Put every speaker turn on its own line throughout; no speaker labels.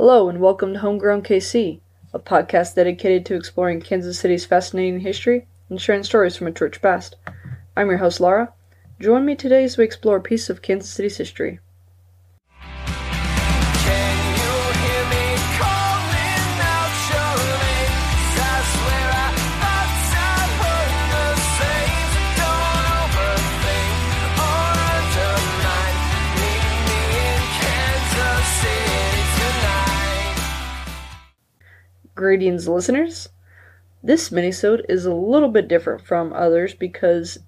Hello, and welcome to Homegrown KC, a podcast dedicated to exploring Kansas City's fascinating history and sharing stories from a church past. I'm your host, Laura. Join me today as we explore a piece of Kansas City's history. Greetings, listeners. This minisode is a little bit different from others because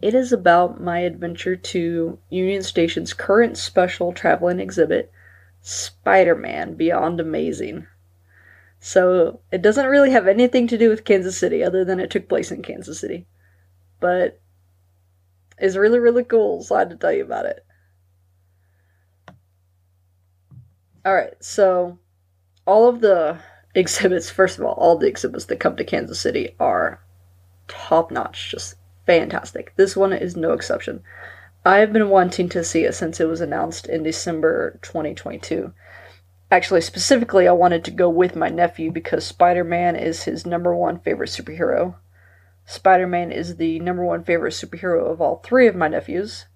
it is about my adventure to Union Station's current special traveling exhibit, Spider-Man Beyond Amazing. So it doesn't really have anything to do with Kansas City other than it took place in Kansas City. But it's really, really cool, so I had to tell you about it. Alright, so all of the exhibits, first of all, all the exhibits that come to Kansas City are top notch, just fantastic. This one is no exception. I have been wanting to see it since it was announced in December 2022. Actually, specifically, I wanted to go with my nephew because Spider Man is his number one favorite superhero. Spider Man is the number one favorite superhero of all three of my nephews,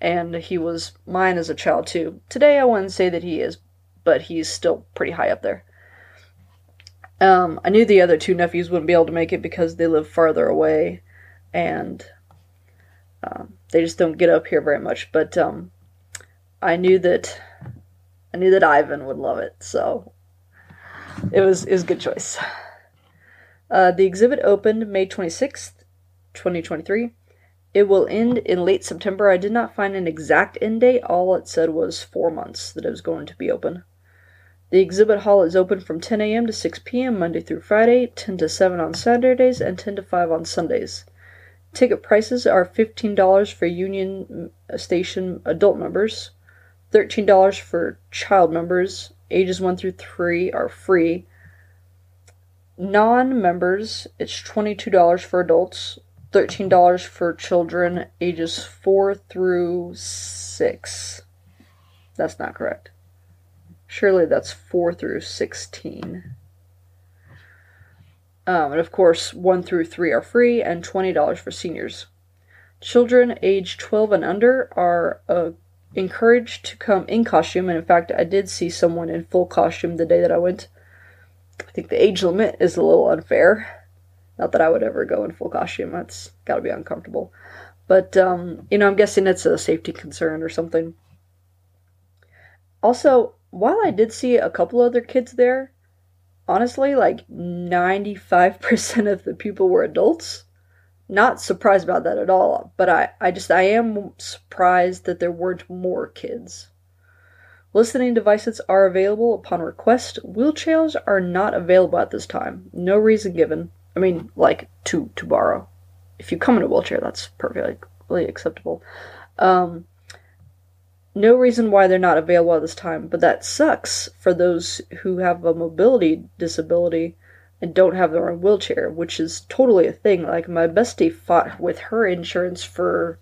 and he was mine as a child too. Today, I wouldn't say that he is, but he's still pretty high up there. Um, I knew the other two nephews wouldn't be able to make it because they live farther away, and um, they just don't get up here very much. But um, I knew that I knew that Ivan would love it, so it was it was a good choice. Uh, the exhibit opened May twenty sixth, twenty twenty three. It will end in late September. I did not find an exact end date. All it said was four months that it was going to be open. The exhibit hall is open from 10 a.m. to 6 p.m. Monday through Friday, 10 to 7 on Saturdays, and 10 to 5 on Sundays. Ticket prices are $15 for Union uh, Station adult members, $13 for child members. Ages 1 through 3 are free. Non members, it's $22 for adults, $13 for children ages 4 through 6. That's not correct. Surely that's 4 through 16. Um, and of course, 1 through 3 are free and $20 for seniors. Children age 12 and under are uh, encouraged to come in costume, and in fact, I did see someone in full costume the day that I went. I think the age limit is a little unfair. Not that I would ever go in full costume, that's gotta be uncomfortable. But, um, you know, I'm guessing it's a safety concern or something. Also, while I did see a couple other kids there, honestly, like 95% of the people were adults. Not surprised about that at all, but I, I just, I am surprised that there weren't more kids. Listening devices are available upon request. Wheelchairs are not available at this time. No reason given. I mean, like, to, to borrow. If you come in a wheelchair, that's perfectly acceptable. Um, no reason why they're not available at this time, but that sucks for those who have a mobility disability and don't have their own wheelchair, which is totally a thing. Like my bestie fought with her insurance for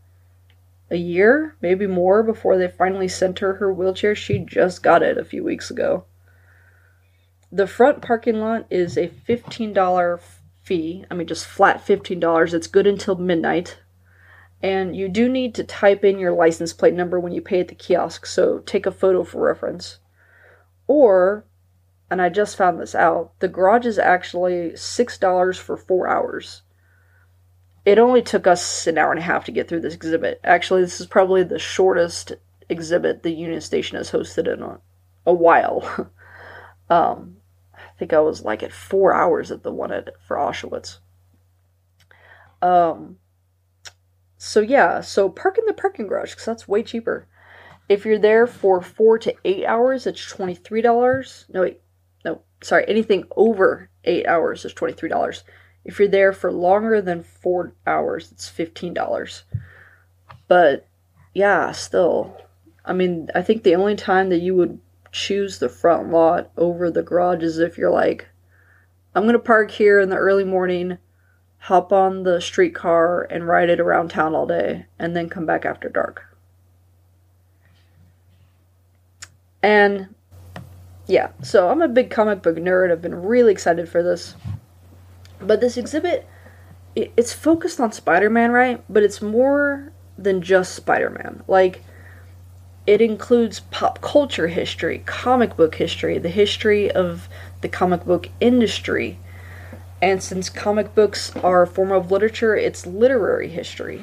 a year, maybe more, before they finally sent her her wheelchair. She just got it a few weeks ago. The front parking lot is a $15 fee. I mean, just flat $15. It's good until midnight. And you do need to type in your license plate number when you pay at the kiosk, so take a photo for reference. Or, and I just found this out, the garage is actually $6 for four hours. It only took us an hour and a half to get through this exhibit. Actually, this is probably the shortest exhibit the Union Station has hosted in a, a while. um, I think I was like at four hours at the one at for Auschwitz. Um, so yeah, so park in the parking garage because that's way cheaper. If you're there for four to eight hours, it's twenty three dollars. No wait, no, sorry, anything over eight hours is twenty three dollars. If you're there for longer than four hours, it's fifteen dollars. But yeah, still, I mean, I think the only time that you would choose the front lot over the garage is if you're like, I'm gonna park here in the early morning hop on the streetcar and ride it around town all day and then come back after dark. And yeah, so I'm a big comic book nerd. I've been really excited for this. But this exhibit, it's focused on Spider Man, right? But it's more than just Spider Man. Like, it includes pop culture history, comic book history, the history of the comic book industry. And since comic books are a form of literature, it's literary history.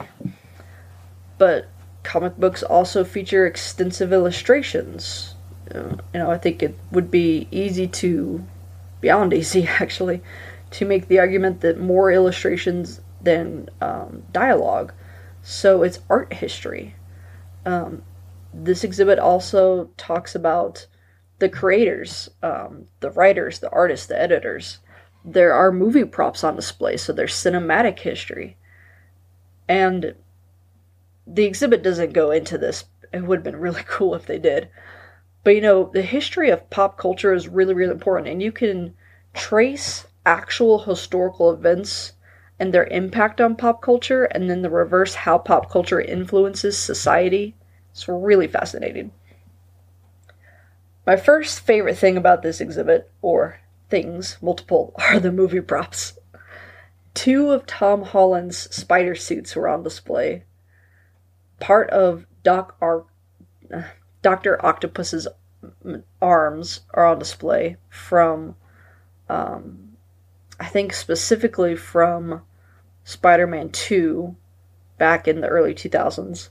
But comic books also feature extensive illustrations. Uh, you know, I think it would be easy to, beyond easy actually, to make the argument that more illustrations than um, dialogue. So it's art history. Um, this exhibit also talks about the creators, um, the writers, the artists, the editors. There are movie props on display, so there's cinematic history. And the exhibit doesn't go into this. It would have been really cool if they did. But you know, the history of pop culture is really, really important, and you can trace actual historical events and their impact on pop culture, and then the reverse how pop culture influences society. It's really fascinating. My first favorite thing about this exhibit, or things, multiple, are the movie props. Two of Tom Holland's spider suits were on display. Part of Doc Ar- uh, Dr. Octopus's arms are on display from, um, I think specifically from Spider Man 2 back in the early 2000s.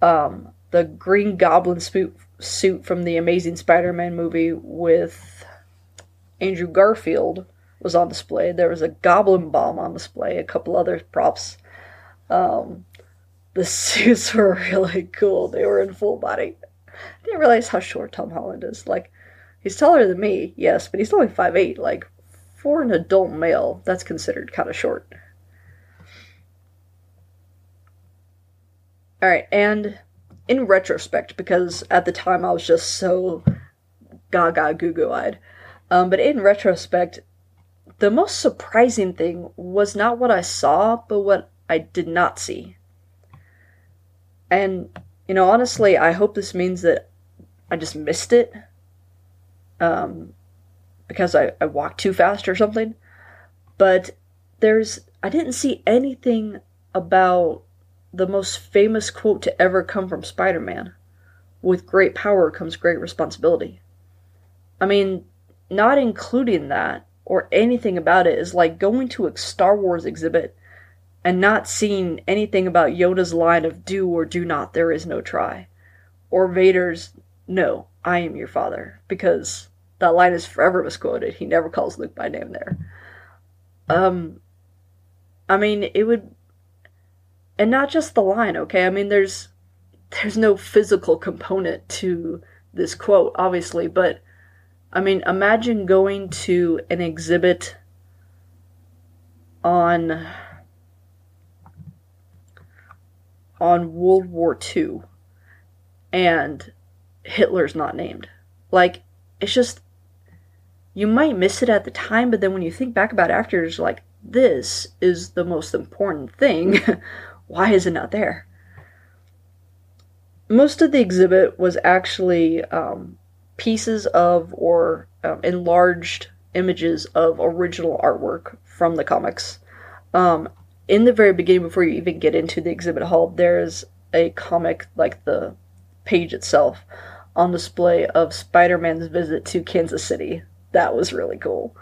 Um, the Green Goblin suit, suit from the Amazing Spider Man movie with Andrew Garfield was on display. There was a Goblin Bomb on display, a couple other props. Um, the suits were really cool. They were in full body. I didn't realize how short Tom Holland is. Like, he's taller than me, yes, but he's only 5'8. Like, for an adult male, that's considered kind of short. Alright, and in retrospect, because at the time I was just so gaga goo goo eyed, um, but in retrospect, the most surprising thing was not what I saw, but what I did not see. And, you know, honestly, I hope this means that I just missed it. Um, because I, I walked too fast or something. But there's, I didn't see anything about the most famous quote to ever come from Spider Man with great power comes great responsibility. I mean, not including that or anything about it is like going to a Star Wars exhibit and not seeing anything about Yoda's line of do or do not, there is no try. Or Vader's, no, I am your father. Because that line is forever misquoted. He never calls Luke by name there. Um, I mean, it would, and not just the line, okay? I mean, there's, there's no physical component to this quote, obviously, but I mean, imagine going to an exhibit on on World War II and Hitler's not named. Like, it's just you might miss it at the time, but then when you think back about it after, it's like, this is the most important thing. Why is it not there? Most of the exhibit was actually um, pieces of or um, enlarged images of original artwork from the comics. Um, in the very beginning, before you even get into the exhibit hall, there's a comic, like the page itself, on display of Spider Man's visit to Kansas City. That was really cool.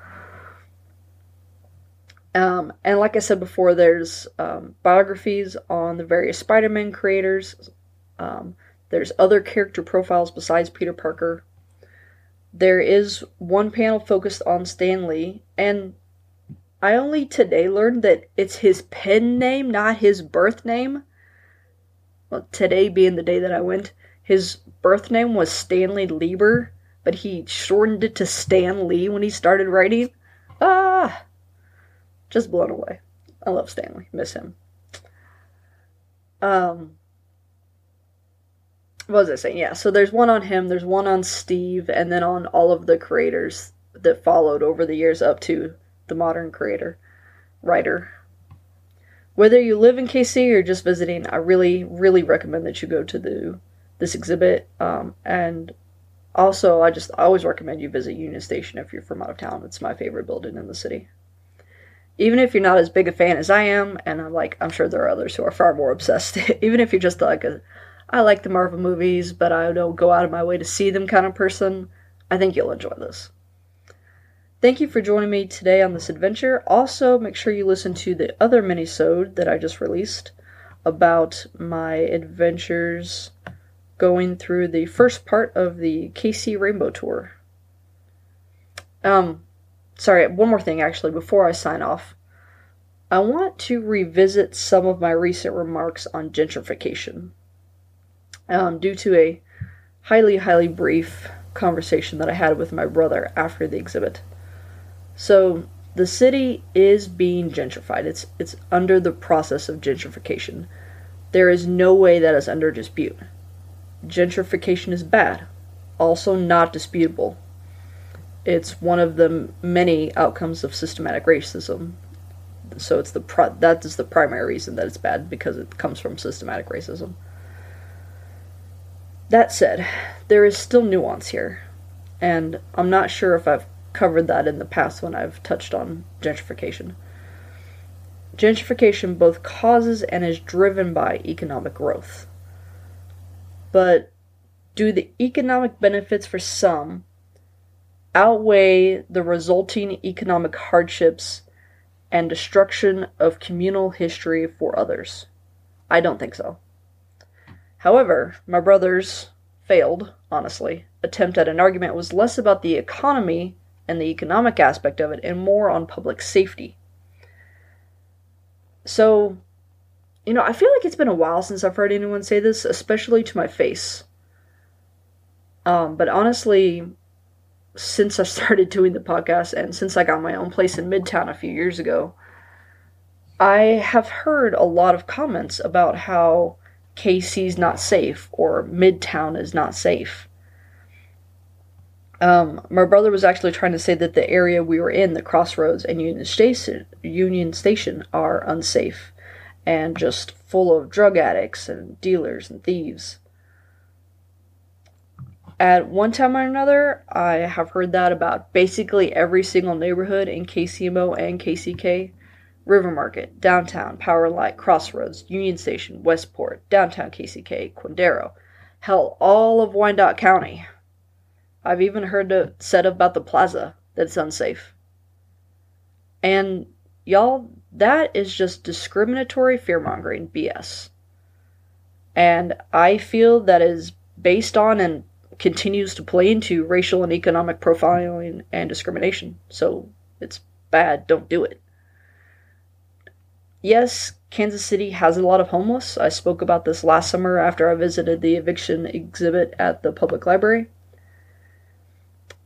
Um, and like I said before, there's um, biographies on the various Spider Man creators. Um, there's other character profiles besides Peter Parker. There is one panel focused on Stan Lee, and I only today learned that it's his pen name, not his birth name. Well, today being the day that I went, his birth name was Stanley Lieber, but he shortened it to Stan Lee when he started writing. Ah! Just blown away. I love Stan Lee. Miss him. Um, was I saying? Yeah, so there's one on him, there's one on Steve, and then on all of the creators that followed over the years up to the modern creator, writer. Whether you live in KC or just visiting, I really, really recommend that you go to the this exhibit. Um, and Also, I just I always recommend you visit Union Station if you're from out of town. It's my favorite building in the city. Even if you're not as big a fan as I am, and I'm like I'm sure there are others who are far more obsessed. Even if you're just like a I like the Marvel movies, but I don't go out of my way to see them kind of person, I think you'll enjoy this. Thank you for joining me today on this adventure. Also, make sure you listen to the other mini-sode that I just released about my adventures going through the first part of the KC Rainbow Tour. Um, sorry, one more thing actually before I sign off. I want to revisit some of my recent remarks on gentrification. Um, due to a highly, highly brief conversation that I had with my brother after the exhibit. So, the city is being gentrified. It's it's under the process of gentrification. There is no way that is under dispute. Gentrification is bad, also not disputable. It's one of the many outcomes of systematic racism. So it's the pro- that is the primary reason that it's bad because it comes from systematic racism. That said, there is still nuance here, and I'm not sure if I've covered that in the past when I've touched on gentrification. Gentrification both causes and is driven by economic growth. But do the economic benefits for some outweigh the resulting economic hardships and destruction of communal history for others? I don't think so. However, my brother's failed, honestly, attempt at an argument was less about the economy and the economic aspect of it and more on public safety. So, you know, I feel like it's been a while since I've heard anyone say this, especially to my face. Um, but honestly, since I started doing the podcast and since I got my own place in Midtown a few years ago, I have heard a lot of comments about how KC's not safe or Midtown is not safe. Um, my brother was actually trying to say that the area we were in, the crossroads and Union Station, Union Station, are unsafe and just full of drug addicts and dealers and thieves. At one time or another, I have heard that about basically every single neighborhood in KCMO and KCK. River Market, Downtown, Power Light, Crossroads, Union Station, Westport, Downtown KCK, Quindaro. Hell, all of Wyandotte County. I've even heard it said about the plaza that it's unsafe. And y'all, that is just discriminatory fear mongering BS. And I feel that is based on and continues to play into racial and economic profiling and discrimination. So it's bad, don't do it. Yes, Kansas City has a lot of homeless. I spoke about this last summer after I visited the eviction exhibit at the public library.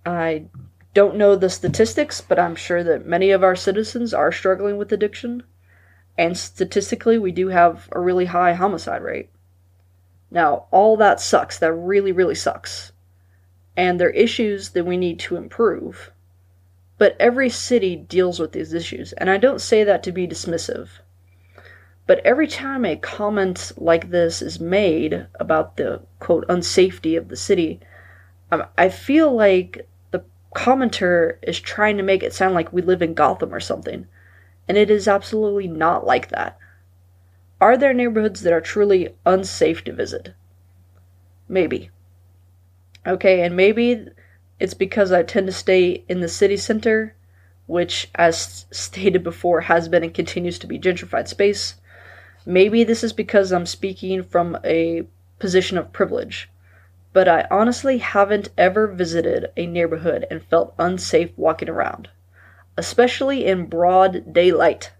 I don't know the statistics, but I'm sure that many of our citizens are struggling with addiction. And statistically, we do have a really high homicide rate. Now, all that sucks. That really, really sucks. And there are issues that we need to improve. But every city deals with these issues, and I don't say that to be dismissive. But every time a comment like this is made about the quote unsafety of the city, um, I feel like the commenter is trying to make it sound like we live in Gotham or something. And it is absolutely not like that. Are there neighborhoods that are truly unsafe to visit? Maybe. Okay, and maybe it's because I tend to stay in the city center, which, as stated before, has been and continues to be gentrified space. Maybe this is because I'm speaking from a position of privilege, but I honestly haven't ever visited a neighborhood and felt unsafe walking around, especially in broad daylight.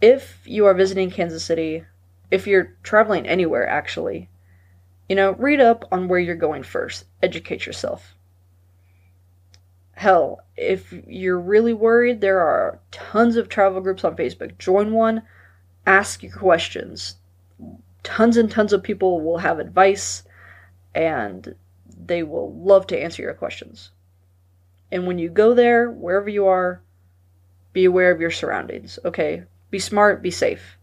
If you are visiting Kansas City, if you're traveling anywhere actually, you know, read up on where you're going first, educate yourself. Hell, if you're really worried, there are tons of travel groups on Facebook. Join one, ask your questions. Tons and tons of people will have advice and they will love to answer your questions. And when you go there, wherever you are, be aware of your surroundings, okay? Be smart, be safe.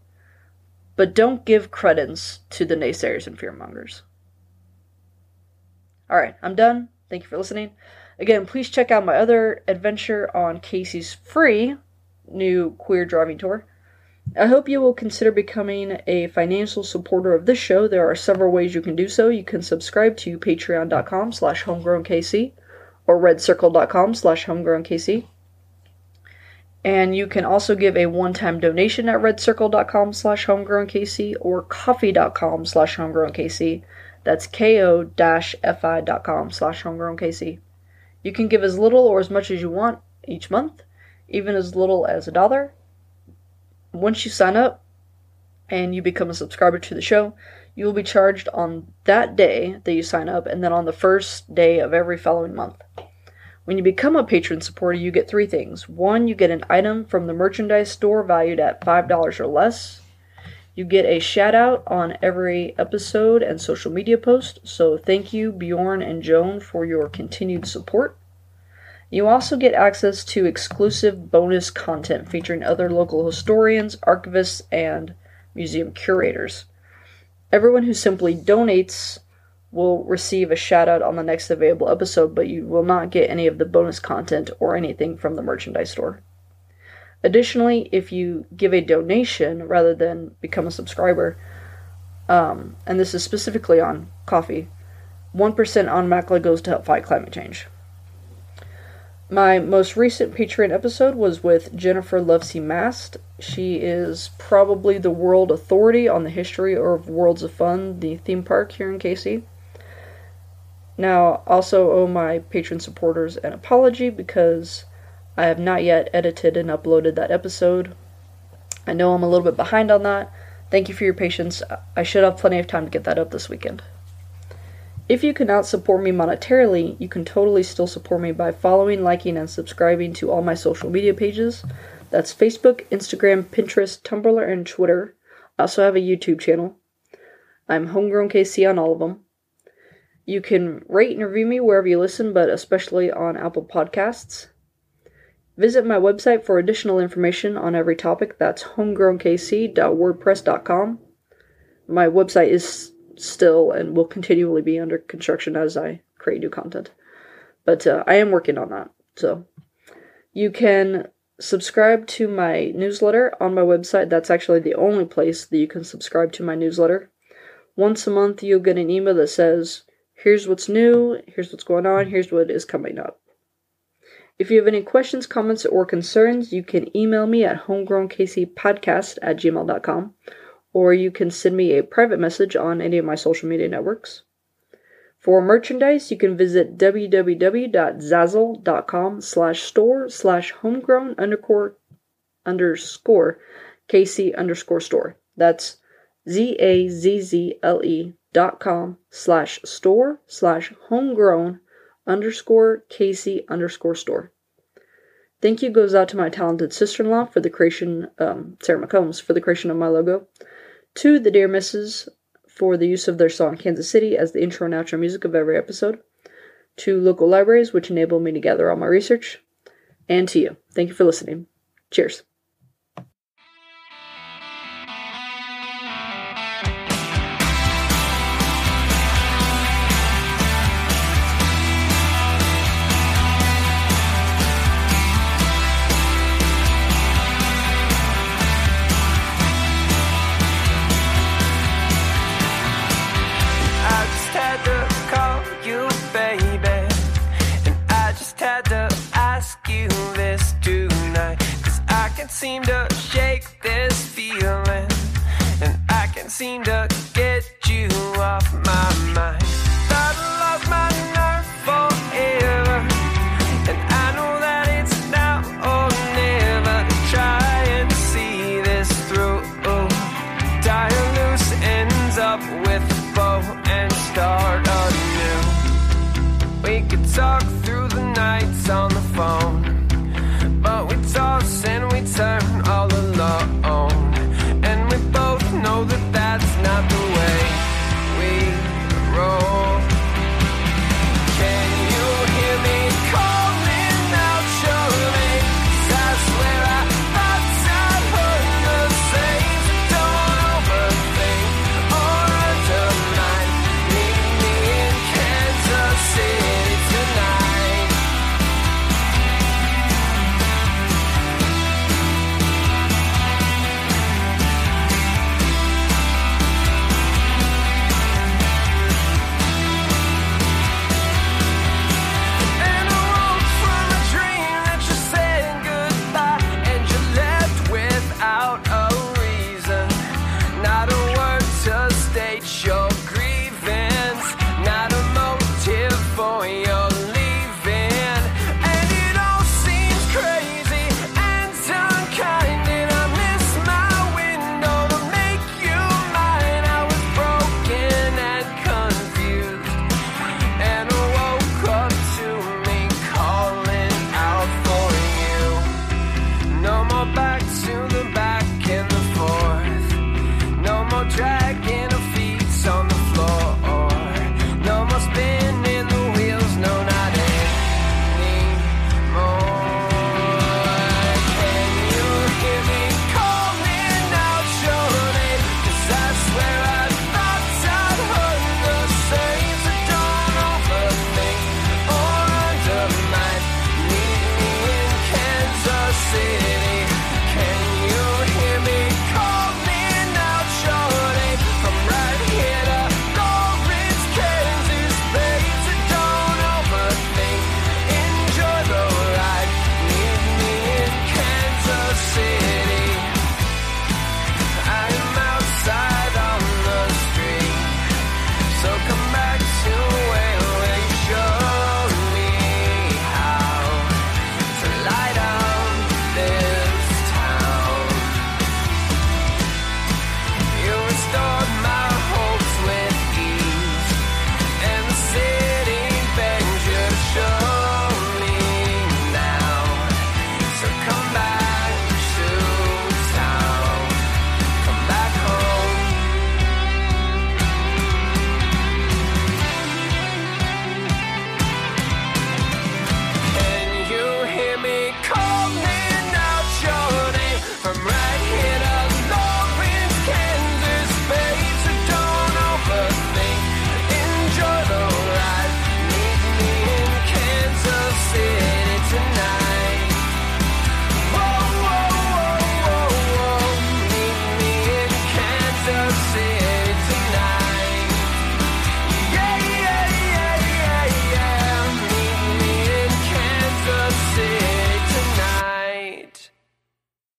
but don't give credence to the naysayers and fearmongers. All right, I'm done. Thank you for listening. Again, please check out my other adventure on KC's free new queer driving tour. I hope you will consider becoming a financial supporter of this show. There are several ways you can do so. You can subscribe to patreon.com slash homegrownkc or redcircle.com slash homegrownkc. And you can also give a one-time donation at redcircle.com slash homegrownkc or ko-fi.com slash homegrownkc. That's ko-fi.com slash homegrownkc. You can give as little or as much as you want each month, even as little as a dollar. Once you sign up and you become a subscriber to the show, you will be charged on that day that you sign up and then on the first day of every following month. When you become a patron supporter, you get three things. One, you get an item from the merchandise store valued at $5 or less. You get a shout out on every episode and social media post. So thank you, Bjorn and Joan, for your continued support. You also get access to exclusive bonus content featuring other local historians, archivists, and museum curators. Everyone who simply donates will receive a shout out on the next available episode, but you will not get any of the bonus content or anything from the merchandise store. Additionally, if you give a donation rather than become a subscriber, um, and this is specifically on Ko-fi, 1% automatically goes to help fight climate change. My most recent Patreon episode was with Jennifer Lovesey Mast. She is probably the world authority on the history of Worlds of Fun, the theme park here in KC. Now, also owe my patron supporters an apology because I have not yet edited and uploaded that episode. I know I'm a little bit behind on that. Thank you for your patience. I should have plenty of time to get that up this weekend. If you cannot support me monetarily, you can totally still support me by following, liking, and subscribing to all my social media pages. That's Facebook, Instagram, Pinterest, Tumblr, and Twitter. I also have a YouTube channel. I'm Homegrown KC on all of them. You can rate and review me wherever you listen, but especially on Apple Podcasts. Visit my website for additional information on every topic. That's homegrownkc.wordpress.com. My website is still and will continually be under construction as I create new content. But uh, I am working on that. So you can subscribe to my newsletter on my website. That's actually the only place that you can subscribe to my newsletter. Once a month, you'll get an email that says, Here's what's new, here's what's going on, here's what is coming up. If you have any questions, comments, or concerns, you can email me at homegrownkcpodcast at gmail.com or you can send me a private message on any of my social media networks. For merchandise, you can visit www.zazzle.com slash store slash homegrown underscore underscore KC underscore store. That's Z-A-Z-Z-L-E dot com slash store slash homegrown underscore KC underscore store. Thank you goes out to my talented sister-in-law for the creation, um, Sarah McCombs, for the creation of my logo to the Dear Misses for the use of their song Kansas City as the intro and outro music of every episode, to local libraries, which enable me to gather all my research, and to you. Thank you for listening. Cheers.
Seem to